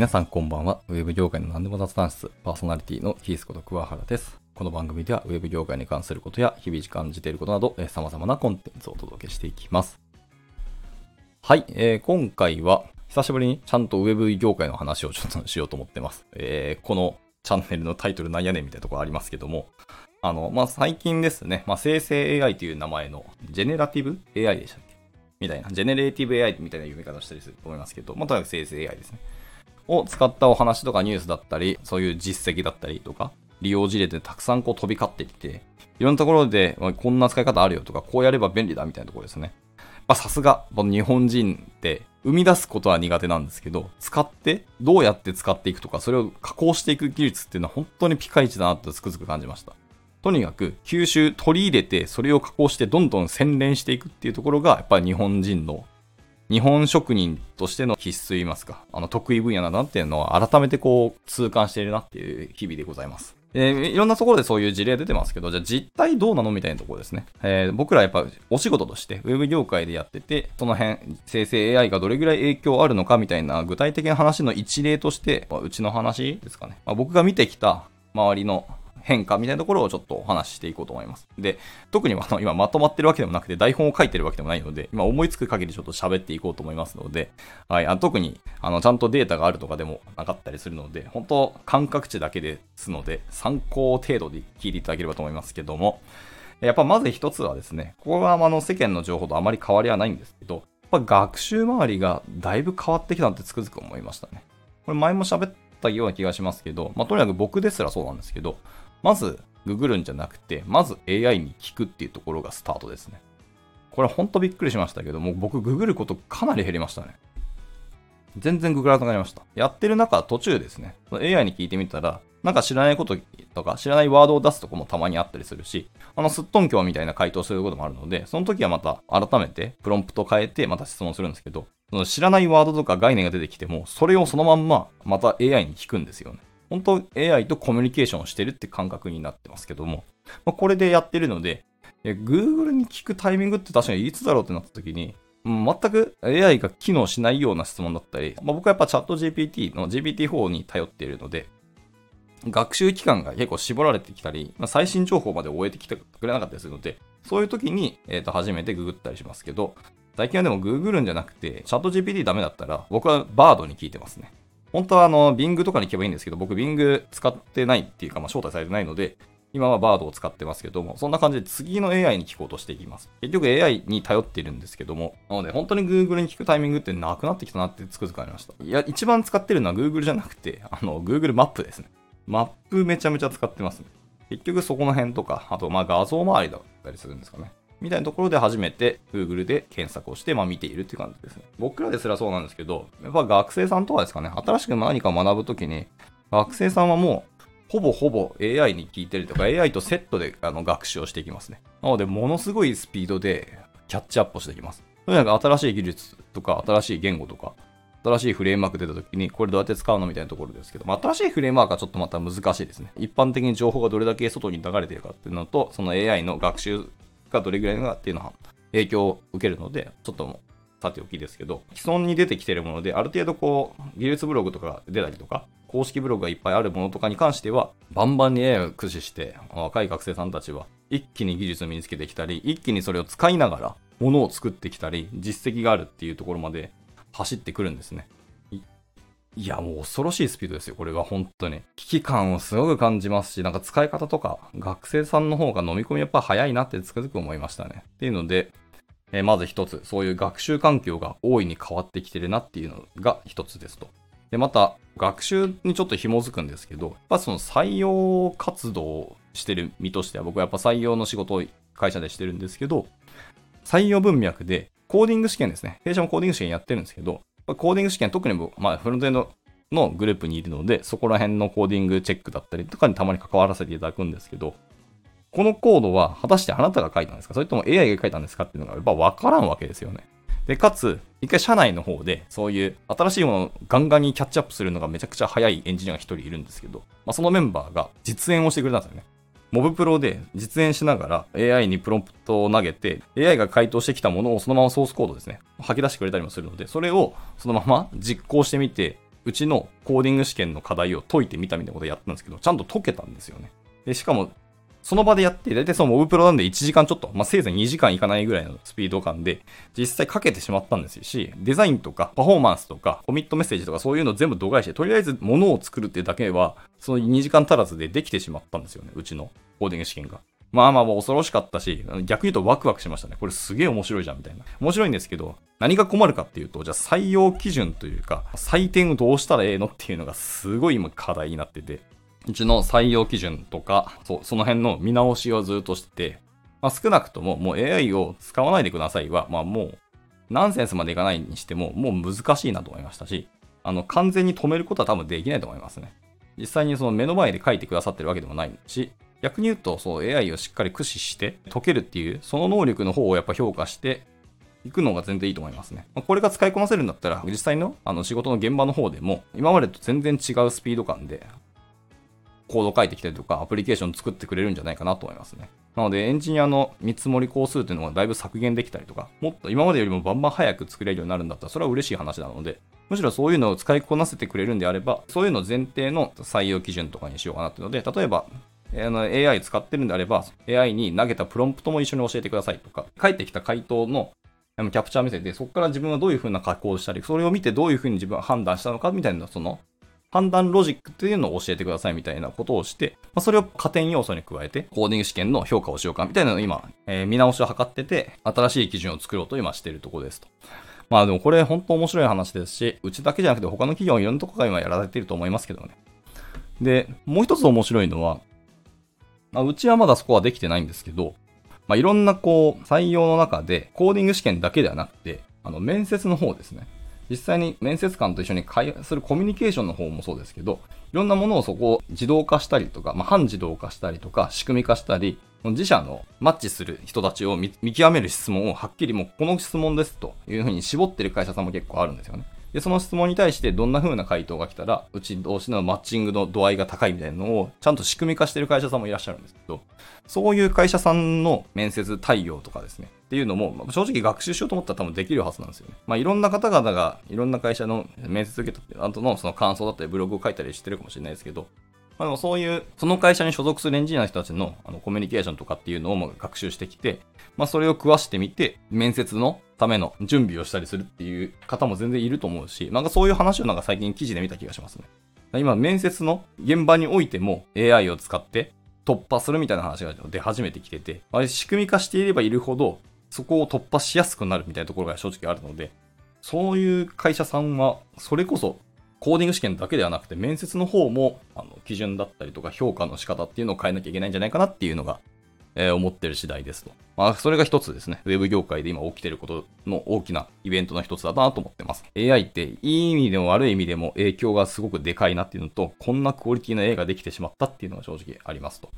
皆さんこんばんは。ウェブ業界の何でも雑談室、パーソナリティのキースこと桑原です。この番組ではウェブ業界に関することや日々感じていることなど、えー様々なコンテンツをお届けしていきます。はい、えー今回は久しぶりにちゃんとウェブ業界の話をちょっとしようと思ってます。えーこのチャンネルのタイトルなんやねんみたいなところありますけども、あの、まあ、最近ですね、まあ、生成 AI という名前のジェネラティブ AI でしたっけ？みたいな、 generative AI みたいな読み方をしたりすると思いますけど、まあ、とにかく生成 AI ですね。を使ったお話とかニュースだったり、そういう実績だったりとか、利用事例でたくさんこう飛び交ってきて、いろんなところで、こんな使い方あるよとか、こうやれば便利だみたいなところですね。まあさすが、この日本人って、生み出すことは苦手なんですけど、使って、どうやって使っていくとか、それを加工していく技術っていうのは本当にピカイチだなってつくづく感じました。とにかく、吸収、取り入れて、それを加工して、どんどん洗練していくっていうところが、やっぱり日本人の日本職人としての必須といいますか、あの得意分野だなっていうのは改めてこう痛感しているなっていう日々でございます。えーいろんなところでそういう事例出てますけど、じゃあ実態どうなのみたいなところですね。えー僕らやっぱお仕事としてウェブ業界でやってて、その辺、生成 AI がどれぐらい影響あるのかみたいな具体的な話の一例として、まあうちの話ですかね。まあ僕が見てきた周りの変化みたいなところをちょっとお話ししていこうと思います。で、特にあの 今まとまってるわけでもなくて台本を書いてるわけでもないので、今思いつく限りちょっと喋っていこうと思いますので、はい、あ特にあのちゃんとデータがあるとかでもなかったりするので、本当感覚値だけですので、参考程度で聞いていただければと思いますけども、やっぱまず一つはですね、ここはあの世間の情報とあまり変わりはないんですけど、やっぱ学習周りがだいぶ変わってきたなってつくづく思いましたね。これ前も喋ったような気がしますけど、まあ、とにかく僕ですらそうなんですけど、まずググるんじゃなくて、まず AI に聞くっていうところがスタートですね。これほんとびっくりしましたけども、僕ググることかなり減りましたね。全然ググらなくなりました。やってる中途中ですね、AI に聞いてみたら、なんか知らないこととか知らないワードを出すとこもたまにあったりするし、あのすっとんきょうみたいな回答することもあるので、その時はまた改めてプロンプト変えてまた質問するんですけど、その知らないワードとか概念が出てきても、それをそのまんままた AI に聞くんですよね。本当 AI とコミュニケーションをしてるって感覚になってますけども、まあ、これでやってるので、Google に聞くタイミングって確かにいつだろうってなった時に、全く AI が機能しないような質問だったり、まあ、僕はやっぱチャット GPT の GPT-4 に頼っているので、学習期間が結構絞られてきたり、まあ、最新情報まで終えてきてくれなかったりするので、そういう時に、えー、と初めてググったりしますけど、最近はでもググるんじゃなくて、チャット GPT ダメだったら、僕はバードに聞いてますね。本当はあの、Bing とかに行けばいいんですけど、僕 Bing 使ってないっていうか、まあ、招待されてないので、今はバードを使ってますけども、そんな感じで次の AI に聞こうとしていきます。結局 AI に頼っているんですけども、なので本当に Google に聞くタイミングってなくなってきたなってつくづくありました。いや、一番使ってるのは Google じゃなくて、あの、Google マップですね。マップめちゃめちゃ使ってますね。結局そこの辺とか、あとまあ画像周りだったりするんですかね。みたいなところで初めて Google で検索をして、まあ、見ているっていう感じですね。僕らですらそうなんですけど、やっぱ学生さんとかですかね、新しく何か学ぶときに、学生さんはもう、ほぼほぼ AI に聞いてるとか、AI とセットであの学習をしていきますね。なので、ものすごいスピードでキャッチアップをしていきます。とにかく新しい技術とか、新しい言語とか、新しいフレームワーク出た時に、これどうやって使うのみたいなところですけど、まあ、新しいフレームワークはちょっとまた難しいですね。一般的に情報がどれだけ外に流れているかっていうのと、その AI の学習がどれぐらいのかっていうのは影響を受けるので、ちょっともうさておきですけど、既存に出てきてるもので、ある程度こう、技術ブログとか出たりとか、公式ブログがいっぱいあるものとかに関しては、バンバンに AI を駆使して、若い学生さんたちは、一気に技術を身につけてきたり、一気にそれを使いながら、ものを作ってきたり、実績があるっていうところまで走ってくるんですね。いや、もう恐ろしいスピードですよ、これが本当に。危機感をすごく感じますし、なんか使い方とか、学生さんの方が飲み込みやっぱ早いなってつくづく思いましたね。っていうので、えーまず一つ、そういう学習環境が大いに変わってきてるなっていうのが一つですと。で、また、学習にちょっと紐づくんですけど、やっぱその採用活動をしてる身としては、僕はやっぱ採用の仕事を会社でしてるんですけど、採用文脈で、コーディング試験ですね。弊社もコーディング試験やってるんですけど、コーディング試験、特に、まあ、フロントエンドのグループにいるので、そこら辺のコーディングチェックだったりとかにたまに関わらせていただくんですけど、このコードは果たしてあなたが書いたんですかそれとも AI が書いたんですかっていうのがやっぱ分からんわけですよね。で、かつ、一回社内の方で、そういう新しいものをガンガンにキャッチアップするのがめちゃくちゃ早いエンジニアが一人いるんですけど、まあ、そのメンバーが実演をしてくれたんですよね。モブプロで実演しながら AI にプロンプトを投げて、AI が回答してきたものをそのままソースコードですね、吐き出してくれたりもするので、それをそのまま実行してみて、うちのコーディング試験の課題を解いてみたみたいなことをやったんですけど、ちゃんと解けたんですよね。で、しかも、その場でやって、大体そのモブプロなんで1時間ちょっと、まあ、せいぜい2時間いかないぐらいのスピード感で、実際かけてしまったんですし、デザインとかパフォーマンスとかコミットメッセージとかそういうの全部度外視して、とりあえず物を作るっていうだけは、その2時間足らずでできてしまったんですよね、うちのコーディング試験が。まあまあ恐ろしかったし、逆に言うとワクワクしましたね。これすげえ面白いじゃんみたいな。面白いんですけど、何が困るかっていうと、じゃあ採用基準というか、採点をどうしたらええのっていうのがすごい今課題になってて、ちの採用基準とか、そ、その辺の見直しをずっとしてて、まあ、少なくとももう AI を使わないでくださいは、まあもう、ナンセンスまでいかないにしても、もう難しいなと思いましたし、あの、完全に止めることは多分できないと思いますね。実際にその目の前で書いてくださってるわけでもないし、逆に言うと、そう、AI をしっかり駆使して解けるっていう、その能力の方をやっぱ評価していくのが全然いいと思いますね。まこれが使いこなせるんだったら、実際のあの仕事の現場の方でも、今までと全然違うスピード感で、コード書いてきたりとか、アプリケーション作ってくれるんじゃないかなと思いますね。なので、エンジニアの見積もり工数っていうのがだいぶ削減できたりとか、もっと今までよりもバンバン早く作れるようになるんだったら、それは嬉しい話なので、むしろそういうのを使いこなせてくれるんであれば、そういうの前提の採用基準とかにしようかなっていうので、例えば、AI 使ってるんであれば、AI に投げたプロンプトも一緒に教えてくださいとか、返ってきた回答のキャプチャー見せて、そこから自分はどういう風な加工をしたり、それを見てどういう風に自分は判断したのかみたいな、その判断ロジックっていうのを教えてくださいみたいなことをして、まあ、それを加点要素に加えて、コーディング試験の評価をしようかみたいなのを今、えー、見直しを図ってて、新しい基準を作ろうと今しているところですと。まあでもこれ本当面白い話ですし、うちだけじゃなくて他の企業いろんなところが今やられていると思いますけどね。で、もう一つ面白いのは、まあ、うちはまだそこはできてないんですけど、まあ、いろんなこう、採用の中で、コーディング試験だけではなくて、あの、面接の方ですね。実際に面接官と一緒に会話するコミュニケーションの方もそうですけど、いろんなものをそこを自動化したりとか、まあ、半自動化したりとか、仕組み化したり、自社のマッチする人たちを見極める質問をはっきりもうこの質問ですというふうに絞ってる会社さんも結構あるんですよね。で、その質問に対してどんな風な回答が来たら、うち同士のマッチングの度合いが高いみたいなのをちゃんと仕組み化してる会社さんもいらっしゃるんですけど、そういう会社さんの面接対応とかですね、っていうのも、正直学習しようと思ったら多分できるはずなんですよね。まあいろんな方々がいろんな会社の面接受けた後のその感想だったりブログを書いたりしてるかもしれないですけど、まあ、でもそういう、その会社に所属するエンジニアの人たちのあのコミュニケーションとかっていうのを学習してきて、まあ、それを食わしてみて、面接のための準備をしたりするっていう方も全然いると思うし、なんかそういう話をなんか最近記事で見た気がしますね。今、面接の現場においても AI を使って突破するみたいな話が出始めてきてて、あれ仕組み化していればいるほど、そこを突破しやすくなるみたいなところが正直あるので、そういう会社さんは、それこそコーディング試験だけではなくて、面接の方も、あの、基準だったりとか評価の仕方っていうのを変えなきゃいけないんじゃないかなっていうのが、えー、思ってる次第ですと。まあ、それが一つですね。ウェブ業界で今起きてることの大きなイベントの一つだなと思ってます。AI っていい意味でも悪い意味でも影響がすごくでかいなっていうのと、こんなクオリティの A ができてしまったっていうのが正直ありますと。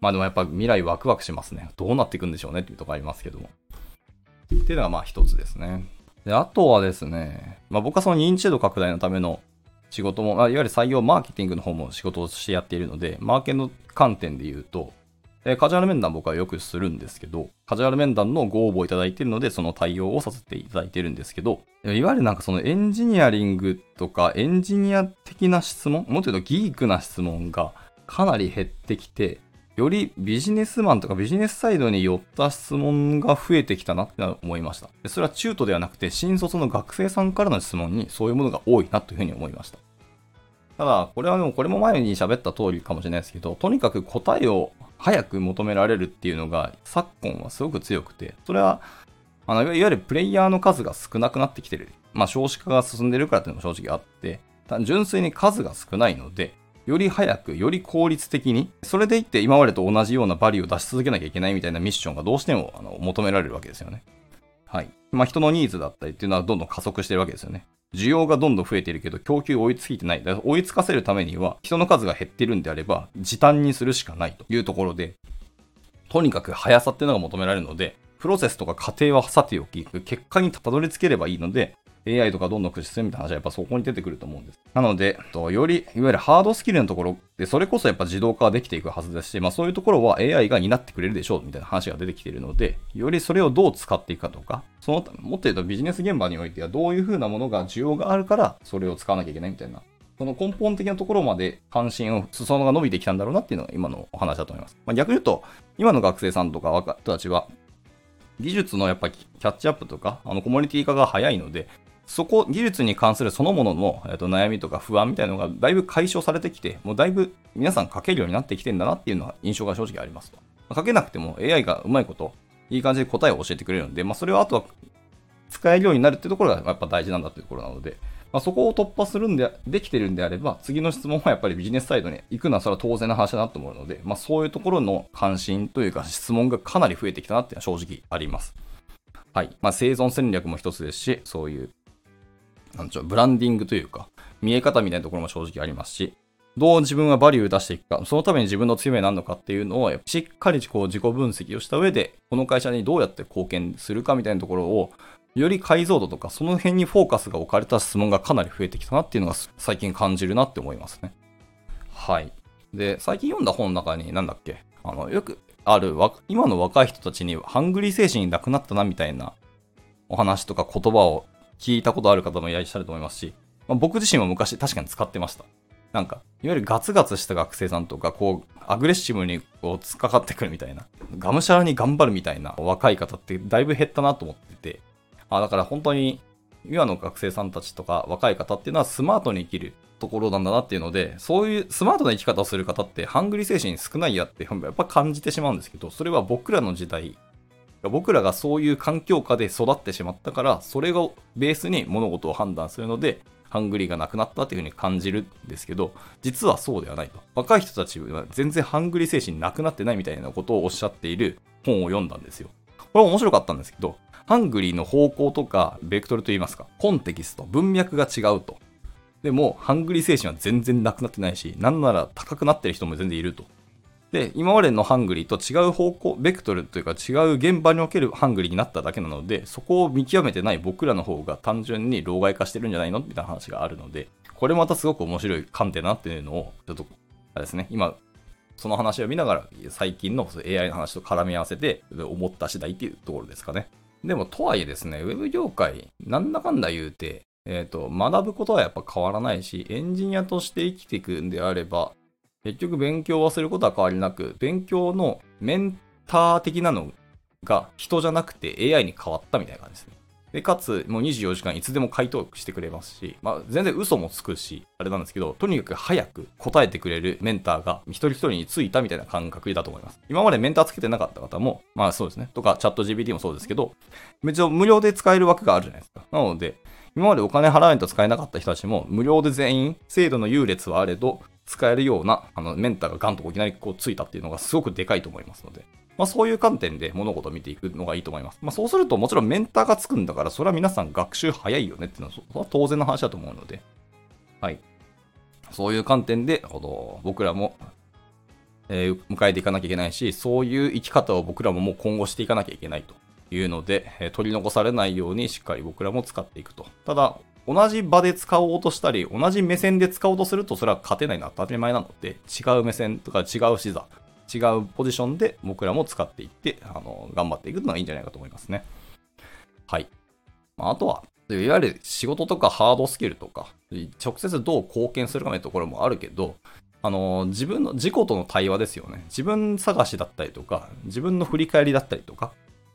まあでもやっぱ未来ワクワクしますね。どうなっていくんでしょうねっていうところありますけども。っていうのがまあ一つですね。で、あとはですね、まあ僕はその認知度拡大のための仕事も、あいわゆる採用マーケティングの方も仕事をしてやっているので、マーケの観点で言うと、えカジュアル面談僕はよくするんですけど、カジュアル面談のご応募いただいているので、その対応をさせていただいているんですけど、いわゆるなんかそのエンジニアリングとかエンジニア的な質問、もっと言うとギークな質問がかなり減ってきて、よりビジネスマンとかビジネスサイドに寄った質問が増えてきたなって思いました。それは中途ではなくて、新卒の学生さんからの質問にそういうものが多いなというふうに思いました。ただ、これはでもこれも前に喋った通りかもしれないですけど、とにかく答えを早く求められるっていうのが昨今はすごく強くて、それは、あのいわゆるプレイヤーの数が少なくなってきてる。まあ少子化が進んでるからっていうのも正直あって、純粋に数が少ないので、より早く、より効率的に、それでいって今までと同じようなバリューを出し続けなきゃいけないみたいなミッションがどうしてもあの求められるわけですよね。はい。まあ人のニーズだったりっていうのはどんどん加速してるわけですよね。需要がどんどん増えているけど、供給追いついてない。だから追いつかせるためには、人の数が減ってるんであれば、時短にするしかないというところで、とにかく速さっていうのが求められるので、プロセスとか過程はさておき、結果にたどり着ければいいので、AI とかどんどん駆使するみたいな話はやっぱそこに出てくると思うんです。なので、とより、いわゆるハードスキルのところで、それこそやっぱ自動化できていくはずですし、まあそういうところは AI が担ってくれるでしょうみたいな話が出てきているので、よりそれをどう使っていくかとか、その、もっと言うとビジネス現場においてはどういう風なものが需要があるから、それを使わなきゃいけないみたいな、その根本的なところまで関心を、裾野が伸びてきたんだろうなっていうのが今のお話だと思います。まあ、逆に言うと、今の学生さんとか若人たちは、技術のやっぱキャッチアップとか、あのコミュニティ化が早いので、そこ、技術に関するそのものの、えー、と悩みとか不安みたいなのがだいぶ解消されてきて、もうだいぶ皆さん書けるようになってきてんだなっていうのは印象が正直ありますとま。書けなくても AI がうまいこと、いい感じで答えを教えてくれるので、まあ、それをあとは使えるようになるってところがやっぱ大事なんだっていうところなので、まあ、そこを突破するんで、できてるんであれば、次の質問はやっぱりビジネスサイドに行くのはそれは当然な話だなと思うので、まあ、そういうところの関心というか質問がかなり増えてきたなっていうのは正直あります。はい。まあ、生存戦略も一つですし、そういう、なんちゅう、ブランディングというか、見え方みたいなところも正直ありますし、どう自分はバリュー出していくか、そのために自分の強みは何のかっていうのを、しっかりこう自己分析をした上で、この会社にどうやって貢献するかみたいなところを、より解像度とか、その辺にフォーカスが置かれた質問がかなり増えてきたなっていうのが最近感じるなって思いますね。はい。で、最近読んだ本の中に、なんだっけ、あの、よくある、今の若い人たちにハングリー精神なくなったなみたいなお話とか言葉を聞いたことある方もいらっしゃると思いますし、まあ、僕自身も昔確かに使ってました。なんか、いわゆるガツガツした学生さんとか、こう、アグレッシブにこう、突っかかってくるみたいな、がむしゃらに頑張るみたいな若い方ってだいぶ減ったなと思ってて、あだから本当に今の学生さんたちとか若い方っていうのはスマートに生きるところなんだなっていうので、そういうスマートな生き方をする方ってハングリー精神少ないやってやっぱ感じてしまうんですけど、それは僕らの時代、僕らがそういう環境下で育ってしまったから、それをベースに物事を判断するので、ハングリーがなくなったっていうふうに感じるんですけど、実はそうではないと。若い人たちは全然ハングリー精神なくなってないみたいなことをおっしゃっている本を読んだんですよ。これ面白かったんですけど、ハングリーの方向とか、ベクトルといいますか、コンテキスト、文脈が違うと。でも、ハングリー精神は全然なくなってないし、なんなら高くなってる人も全然いると。で、今までのハングリーと違う方向、ベクトルというか違う現場におけるハングリーになっただけなので、そこを見極めてない僕らの方が単純に老害化してるんじゃないのみたいな話があるので、これまたすごく面白い観点だなっていうのを、ちょっと、あれですね、今、その話を見ながら、最近の AI の話と絡み合わせて思った次第っていうところですかね。でも、とはいえですね、ウェブ業界、なんだかんだ言うて、えっ、ー、と、学ぶことはやっぱ変わらないし、エンジニアとして生きていくんであれば、結局勉強はすることは変わりなく、勉強のメンター的なのが人じゃなくて AI に変わったみたいな感じですね。で、かつ、もう24時間いつでも回答してくれますし、まあ、全然嘘もつくし、あれなんですけど、とにかく早く答えてくれるメンターが一人一人についたみたいな感覚だと思います。今までメンターつけてなかった方も、まあそうですね、とかチャット GPT もそうですけど、別に無料で使える枠があるじゃないですか。なので、今までお金払わないと使えなかった人たちも、無料で全員、制度の優劣はあれど、使えるような、あの、メンターがガンといきなりこうついたっていうのがすごくでかいと思いますので、まあ、そういう観点で物事を見ていくのがいいと思います。まあ、そうするともちろんメンターがつくんだから、それは皆さん学習早いよねっていうのは、それは当然の話だと思うので、はい。そういう観点で、ほど僕らも、えー、迎えていかなきゃいけないし、そういう生き方を僕らももう今後していかなきゃいけないというので、えー、取り残されないようにしっかり僕らも使っていくと。ただ、同じ場で使おうとしたり、同じ目線で使おうとすると、それは勝てないのは当たり前なので、違う目線とか違う視座、違うポジションで僕らも使っていって、あの、頑張っていくのがいいんじゃないかと思いますね。はい。まあ、あとは、いわゆる仕事とかハードスキルとか、直接どう貢献するかのところもあるけど、あの、自分の、自己との対話ですよね。自分探しだったりとか、自分の振り返りだったりとか、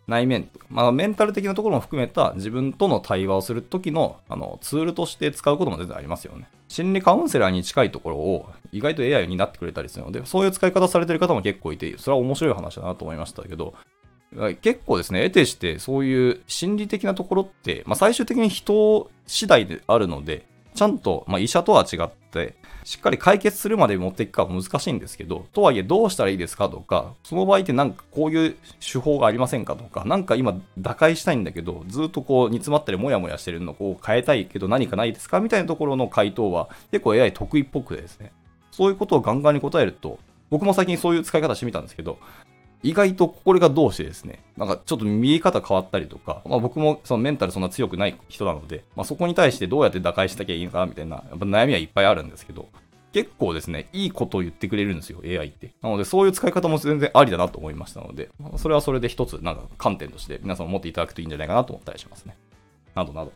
内面、まあ、メンタル的なところも含めた自分との対話をするときのあのツールとして使うことも全然ありますよね。心理カウンセラーに近いところを意外と AI になってくれたりするので、そういう使い方されてる方も結構いて、それは面白い話だなと思いましたけど、結構ですね、得てしてそういう心理的なところって、まあ、最終的に人次第であるので、ちゃんと、まあ、医者とは違っ、しっかり解決するまで持っていくかは難しいんですけど、とはいえどうしたらいいですかとか、その場合ってなんかこういう手法がありませんかとか、なんか今打開したいんだけど、ずっとこう煮詰まったりモヤモヤしてるのを変えたいけど何かないですかみたいなところの回答は結構 AI 得意っぽくてですね。そういうことをガンガンに答えると、僕も最近そういう使い方してみたんですけど、意外とこれがどうしてですね、なんかちょっと見え方変わったりとか、まあ僕もそのメンタルそんな強くない人なので、まあそこに対してどうやって打開しなきゃいいのかみたいな、やっぱ悩みはいっぱいあるんですけど、結構ですね、いいことを言ってくれるんですよ、AI って。なので、そういう使い方も全然ありだなと思いましたので、それはそれで一つ、なんか観点として皆さん持っていただくといいんじゃないかなと思ったりしますね。などなど。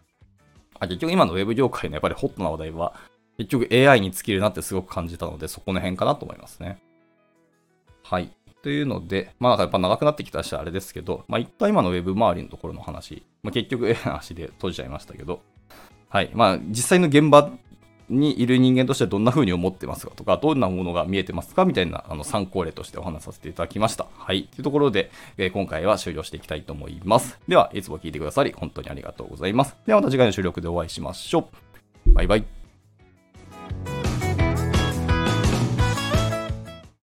あ結局今のウェブ業界のやっぱりホットな話題は、結局 AI に尽きるなってすごく感じたので、そこの辺かなと思いますね。はい。というので、まあやっぱ長くなってきたしあれですけど、まあ一回今のウェブ周りのところの話、まあ結局 AI の話で閉じちゃいましたけど、はい。まあ実際の現場にいる人間としてどんな風に思ってますかとか、どんなものが見えてますかみたいなあの参考例としてお話しさせていただきました。はい。というところで、えー、今回は終了していきたいと思います。では、いつも聞いてくださり、本当にありがとうございます。ではまた次回の収録でお会いしましょう。バイバイ。